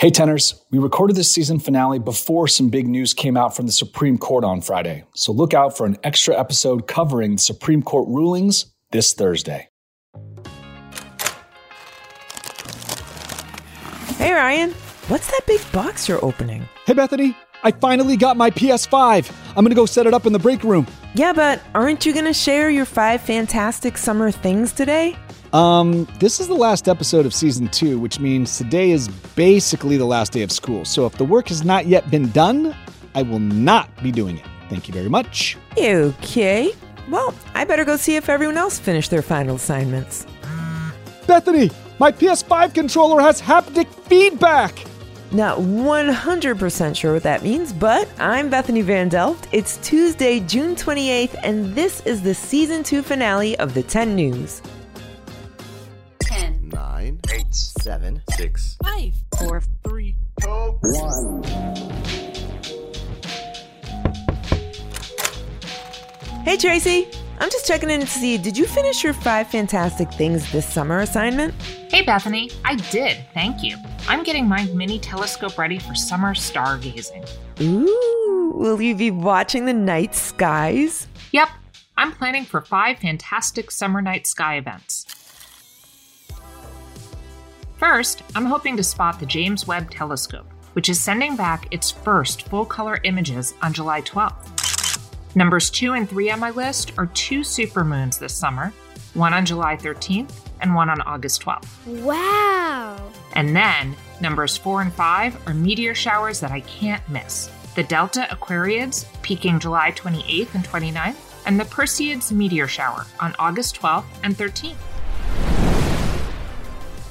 Hey, tenors, we recorded this season finale before some big news came out from the Supreme Court on Friday, so look out for an extra episode covering the Supreme Court rulings this Thursday. Hey, Ryan, what's that big box you're opening? Hey, Bethany, I finally got my PS5. I'm gonna go set it up in the break room. Yeah, but aren't you gonna share your five fantastic summer things today? Um, this is the last episode of season two, which means today is basically the last day of school. So if the work has not yet been done, I will not be doing it. Thank you very much. Okay. Well, I better go see if everyone else finished their final assignments. Bethany, my PS5 controller has haptic feedback. Not 100% sure what that means, but I'm Bethany Van Delft. It's Tuesday, June 28th, and this is the season two finale of the 10 News. 10, nine, eight, seven, six, 5, 4, 3, Hey, Tracy. I'm just checking in to see, did you finish your five fantastic things this summer assignment? Hey, Bethany. I did, thank you. I'm getting my mini telescope ready for summer stargazing. Ooh, will you be watching the night skies? Yep, I'm planning for five fantastic summer night sky events. First, I'm hoping to spot the James Webb Telescope, which is sending back its first full color images on July 12th. Numbers 2 and 3 on my list are two supermoons this summer, one on July 13th and one on August 12th. Wow! And then, numbers 4 and 5 are meteor showers that I can't miss. The Delta Aquariids peaking July 28th and 29th, and the Perseids meteor shower on August 12th and 13th.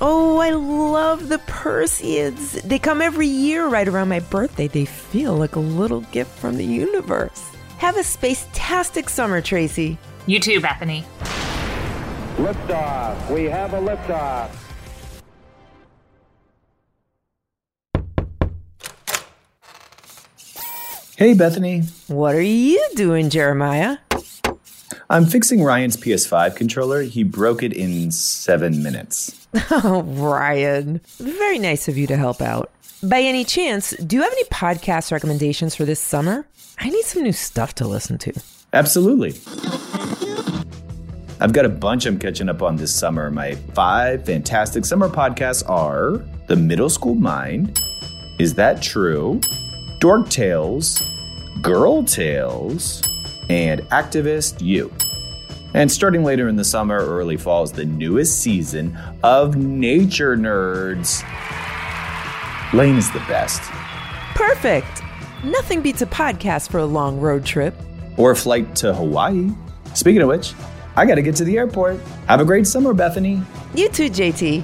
Oh, I love the Perseids. They come every year right around my birthday. They feel like a little gift from the universe. Have a space-tastic summer, Tracy. You too, Bethany. Liftoff. We have a liftoff. Hey, Bethany. What are you doing, Jeremiah? I'm fixing Ryan's PS5 controller. He broke it in seven minutes. Oh, Ryan. Very nice of you to help out. By any chance, do you have any podcast recommendations for this summer? I need some new stuff to listen to. Absolutely. I've got a bunch I'm catching up on this summer. My five fantastic summer podcasts are The Middle School Mind, Is That True? Dork Tales, Girl Tales, and Activist You. And starting later in the summer early fall is the newest season of Nature Nerds. Lane is the best. Perfect. Nothing beats a podcast for a long road trip. Or a flight to Hawaii. Speaking of which, I gotta get to the airport. Have a great summer, Bethany. You too, JT.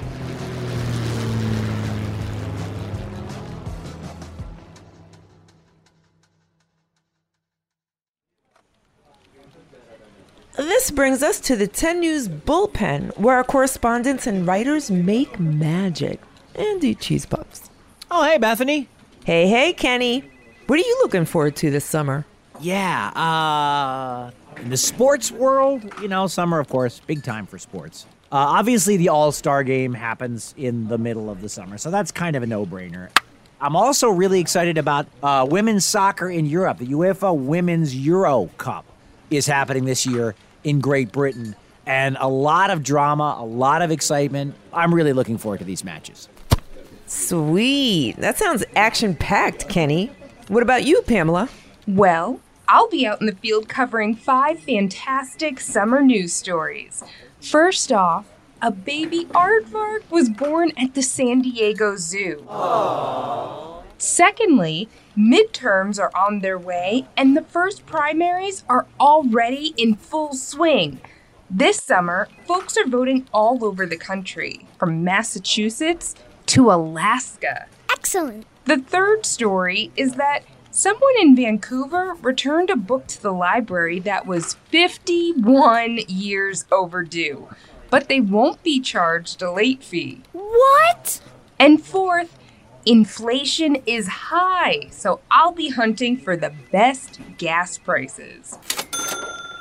This brings us to the 10 News bullpen, where our correspondents and writers make magic and eat cheese puffs. Oh, hey, Bethany. Hey, hey, Kenny. What are you looking forward to this summer? Yeah, uh, in the sports world, you know, summer, of course, big time for sports. Uh, obviously, the All Star game happens in the middle of the summer, so that's kind of a no brainer. I'm also really excited about uh, women's soccer in Europe. The UEFA Women's Euro Cup is happening this year in Great Britain, and a lot of drama, a lot of excitement. I'm really looking forward to these matches. Sweet. That sounds action packed, Kenny. What about you, Pamela? Well, I'll be out in the field covering five fantastic summer news stories. First off, a baby aardvark was born at the San Diego Zoo. Secondly, midterms are on their way and the first primaries are already in full swing. This summer, folks are voting all over the country, from Massachusetts to Alaska. Excellent. The third story is that someone in Vancouver returned a book to the library that was 51 years overdue, but they won't be charged a late fee. What? And fourth, inflation is high, so I'll be hunting for the best gas prices.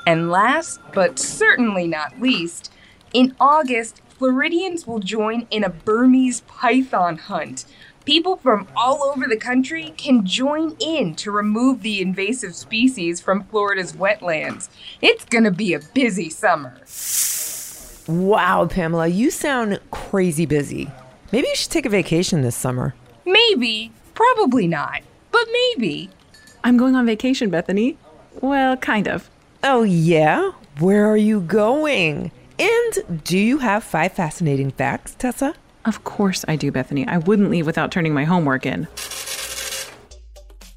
And last, but certainly not least, in August, Floridians will join in a Burmese python hunt. People from all over the country can join in to remove the invasive species from Florida's wetlands. It's gonna be a busy summer. Wow, Pamela, you sound crazy busy. Maybe you should take a vacation this summer. Maybe, probably not, but maybe. I'm going on vacation, Bethany. Well, kind of. Oh, yeah? Where are you going? And do you have five fascinating facts, Tessa? Of course I do, Bethany. I wouldn't leave without turning my homework in.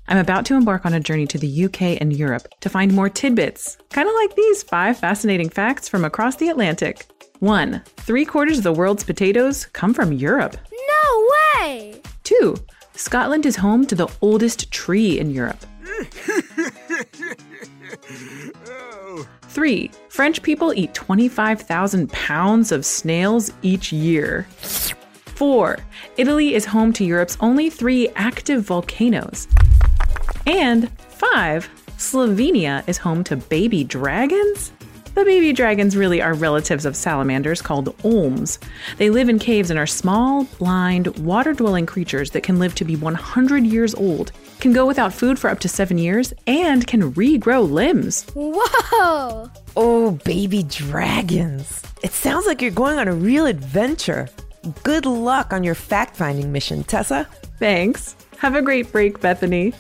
I'm about to embark on a journey to the UK and Europe to find more tidbits, kind of like these five fascinating facts from across the Atlantic. 1. Three quarters of the world's potatoes come from Europe. No way! 2. Scotland is home to the oldest tree in Europe. 3. French people eat 25,000 pounds of snails each year. 4. Italy is home to Europe's only three active volcanoes. And 5. Slovenia is home to baby dragons? The baby dragons really are relatives of salamanders called olms. They live in caves and are small, blind, water dwelling creatures that can live to be 100 years old, can go without food for up to seven years, and can regrow limbs. Whoa! Oh, baby dragons. It sounds like you're going on a real adventure. Good luck on your fact finding mission, Tessa. Thanks. Have a great break, Bethany.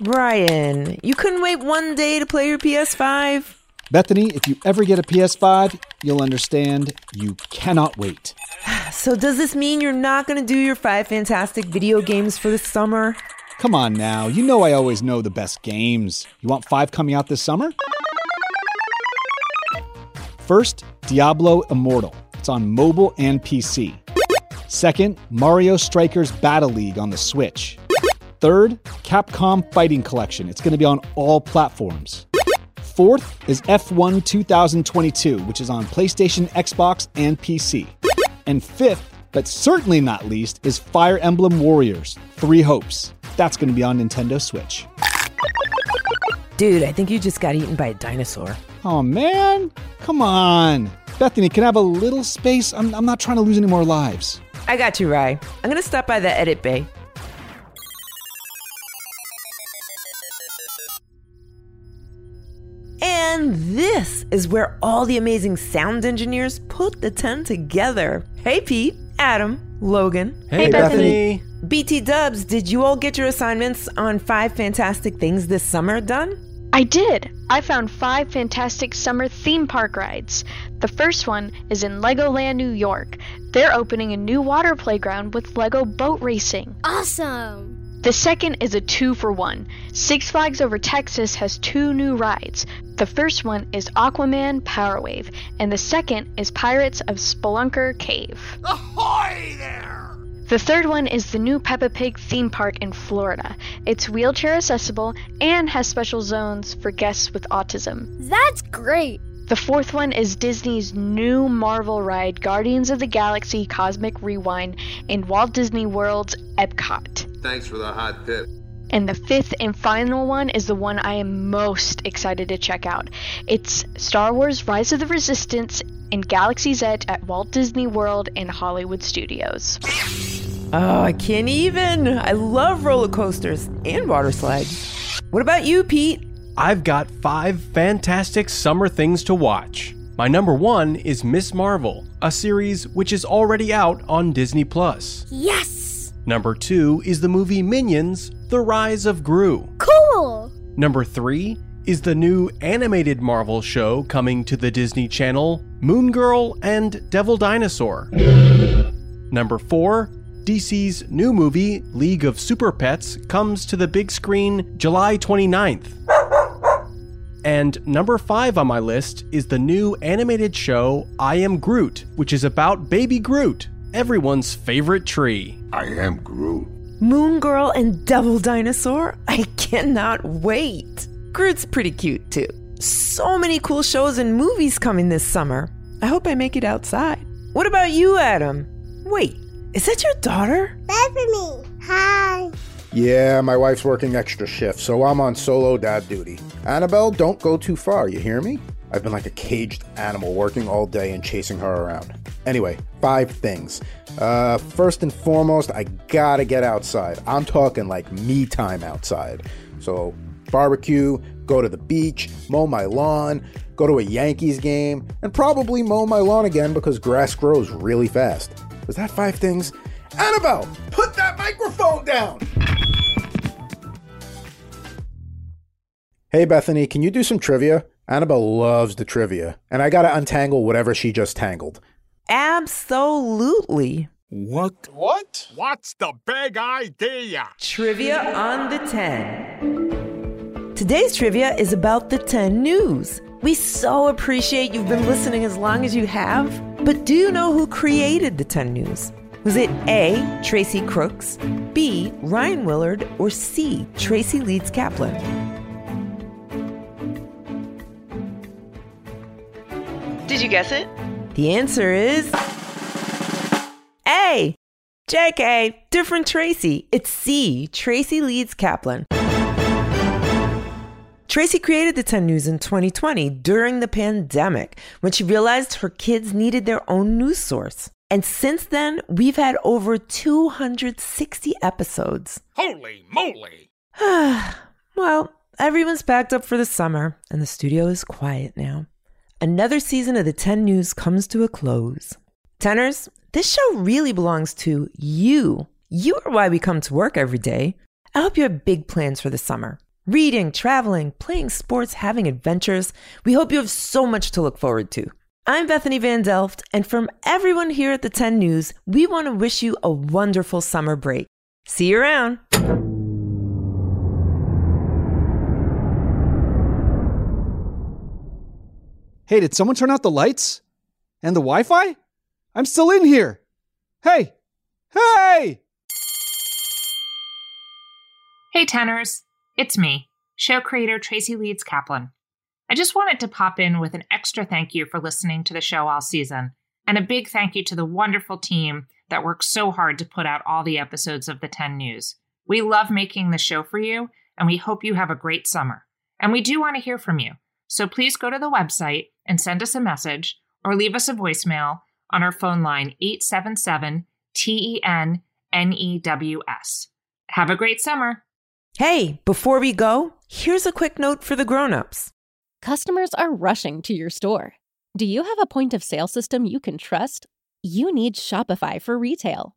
Brian, you couldn't wait one day to play your PS5? Bethany, if you ever get a PS5, you'll understand you cannot wait. So, does this mean you're not going to do your five fantastic video games for the summer? Come on now, you know I always know the best games. You want five coming out this summer? First, Diablo Immortal. It's on mobile and PC. Second, Mario Strikers Battle League on the Switch. Third, Capcom Fighting Collection. It's going to be on all platforms. Fourth is F1 2022, which is on PlayStation, Xbox, and PC. And fifth, but certainly not least, is Fire Emblem Warriors Three Hopes. That's going to be on Nintendo Switch. Dude, I think you just got eaten by a dinosaur. Oh man, come on. Bethany, can I have a little space? I'm, I'm not trying to lose any more lives. I got you, Rye. I'm going to stop by the edit bay. And this is where all the amazing sound engineers put the 10 together. Hey, Pete, Adam, Logan. Hey, Bethany. BT Dubs, did you all get your assignments on five fantastic things this summer done? I did. I found five fantastic summer theme park rides. The first one is in Legoland, New York. They're opening a new water playground with Lego boat racing. Awesome! The second is a two for one. Six Flags Over Texas has two new rides. The first one is Aquaman Power Wave, and the second is Pirates of Speelunker Cave. Ahoy there! The third one is the new Peppa Pig theme park in Florida. It's wheelchair accessible and has special zones for guests with autism. That's great! The fourth one is Disney's new Marvel ride, Guardians of the Galaxy Cosmic Rewind in Walt Disney World's Epcot. Thanks for the hot tip. And the fifth and final one is the one I am most excited to check out. It's Star Wars Rise of the Resistance in Galaxy's Edge at Walt Disney World and Hollywood Studios. Oh, I can't even. I love roller coasters and water slides. What about you, Pete? I've got five fantastic summer things to watch. My number one is Ms. Marvel, a series which is already out on Disney Plus. Yes! Number two is the movie Minions: The Rise of Gru. Cool! Number three is the new animated Marvel show coming to the Disney Channel, Moon Girl and Devil Dinosaur. Number four, DC's new movie, League of Super Pets, comes to the big screen July 29th. And number five on my list is the new animated show I Am Groot, which is about Baby Groot, everyone's favorite tree. I am Groot. Moon Girl and Devil Dinosaur? I cannot wait. Groot's pretty cute too. So many cool shows and movies coming this summer. I hope I make it outside. What about you, Adam? Wait, is that your daughter? Bethany, hi! Yeah, my wife's working extra shift, so I'm on solo dad duty. Annabelle, don't go too far, you hear me? I've been like a caged animal working all day and chasing her around. Anyway, five things. Uh, first and foremost, I gotta get outside. I'm talking like me time outside. So, barbecue, go to the beach, mow my lawn, go to a Yankees game, and probably mow my lawn again because grass grows really fast. Was that five things? Annabelle, put that microphone down! Hey Bethany, can you do some trivia? Annabelle loves the trivia, and I gotta untangle whatever she just tangled. Absolutely. What? What? What's the big idea? Trivia on the 10. Today's trivia is about the 10 news. We so appreciate you've been listening as long as you have. But do you know who created the 10 news? Was it A. Tracy Crooks, B. Ryan Willard, or C. Tracy Leeds Kaplan? Did you guess it? The answer is A. JK, different Tracy. It's C. Tracy Leeds Kaplan. Tracy created the 10 News in 2020 during the pandemic when she realized her kids needed their own news source. And since then, we've had over 260 episodes. Holy moly! well, everyone's packed up for the summer, and the studio is quiet now. Another season of the 10 News comes to a close. Tenors, this show really belongs to you. You are why we come to work every day. I hope you have big plans for the summer. Reading, traveling, playing sports, having adventures. We hope you have so much to look forward to. I'm Bethany Van Delft, and from everyone here at the 10 News, we want to wish you a wonderful summer break. See you around. Hey, did someone turn out the lights? And the Wi Fi? I'm still in here. Hey! Hey! Hey, tenors. It's me, show creator Tracy Leeds Kaplan. I just wanted to pop in with an extra thank you for listening to the show all season, and a big thank you to the wonderful team that worked so hard to put out all the episodes of the 10 News. We love making the show for you, and we hope you have a great summer. And we do want to hear from you. So please go to the website and send us a message or leave us a voicemail on our phone line 877 T E N N E W S. Have a great summer. Hey, before we go, here's a quick note for the grown-ups. Customers are rushing to your store. Do you have a point of sale system you can trust? You need Shopify for retail.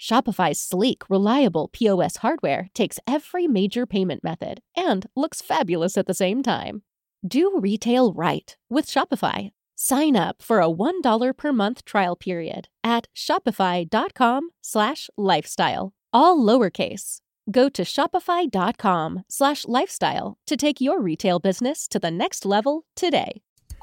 Shopify's sleek, reliable POS hardware takes every major payment method and looks fabulous at the same time. Do retail right with Shopify. Sign up for a $1 per month trial period at shopify.com slash lifestyle, all lowercase. Go to shopify.com slash lifestyle to take your retail business to the next level today.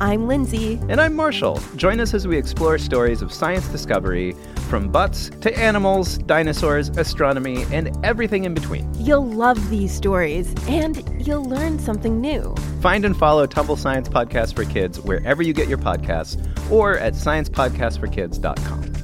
I'm Lindsay. And I'm Marshall. Join us as we explore stories of science discovery from butts to animals, dinosaurs, astronomy, and everything in between. You'll love these stories, and you'll learn something new. Find and follow Tumble Science Podcast for Kids wherever you get your podcasts or at sciencepodcastforkids.com.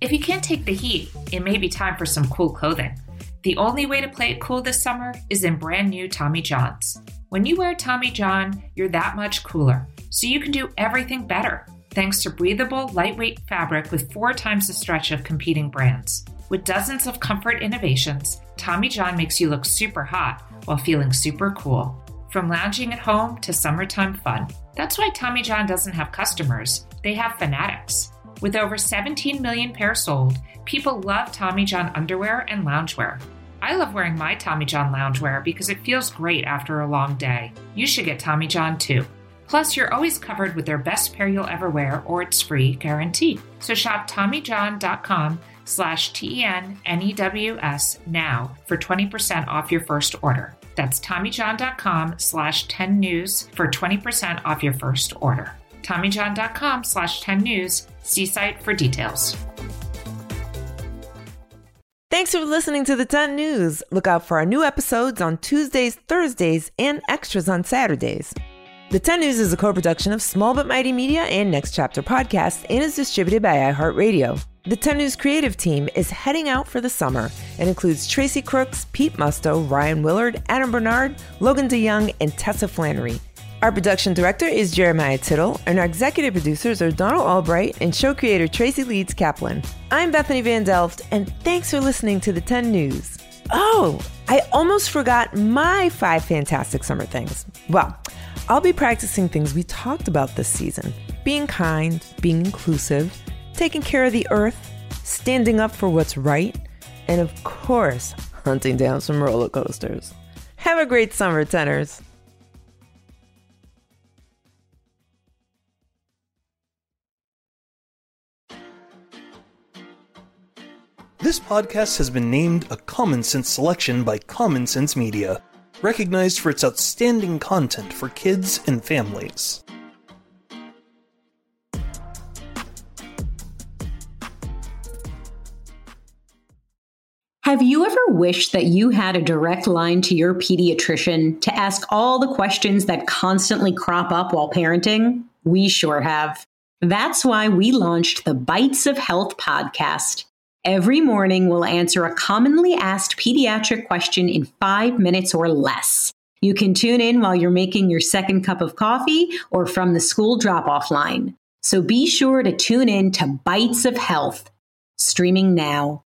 If you can't take the heat, it may be time for some cool clothing. The only way to play it cool this summer is in brand new Tommy Johns. When you wear Tommy John, you're that much cooler, so you can do everything better thanks to breathable, lightweight fabric with four times the stretch of competing brands. With dozens of comfort innovations, Tommy John makes you look super hot while feeling super cool. From lounging at home to summertime fun. That's why Tommy John doesn't have customers, they have fanatics. With over 17 million pairs sold, people love Tommy John underwear and loungewear. I love wearing my Tommy John loungewear because it feels great after a long day. You should get Tommy John too. Plus, you're always covered with their best pair you'll ever wear or it's free guarantee. So shop TommyJohn.com slash T-E-N-N-E-W-S now for 20% off your first order. That's TommyJohn.com slash 10 news for 20% off your first order. TommyJohn.com slash 10 news. See site for details. Thanks for listening to the 10 News. Look out for our new episodes on Tuesdays, Thursdays, and extras on Saturdays. The 10 News is a co production of Small But Mighty Media and Next Chapter Podcast and is distributed by iHeartRadio. The 10 News creative team is heading out for the summer and includes Tracy Crooks, Pete Musto, Ryan Willard, Adam Bernard, Logan DeYoung, and Tessa Flannery. Our production director is Jeremiah Tittle, and our executive producers are Donald Albright and show creator Tracy Leeds Kaplan. I'm Bethany Van Delft, and thanks for listening to the 10 News. Oh, I almost forgot my five fantastic summer things. Well, I'll be practicing things we talked about this season being kind, being inclusive, taking care of the earth, standing up for what's right, and of course, hunting down some roller coasters. Have a great summer, tenors. This podcast has been named a Common Sense selection by Common Sense Media, recognized for its outstanding content for kids and families. Have you ever wished that you had a direct line to your pediatrician to ask all the questions that constantly crop up while parenting? We sure have. That's why we launched the Bites of Health podcast. Every morning, we'll answer a commonly asked pediatric question in five minutes or less. You can tune in while you're making your second cup of coffee or from the school drop off line. So be sure to tune in to Bites of Health, streaming now.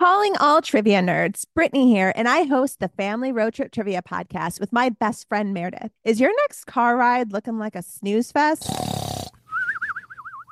Calling all trivia nerds, Brittany here, and I host the Family Road Trip Trivia podcast with my best friend Meredith. Is your next car ride looking like a snooze fest?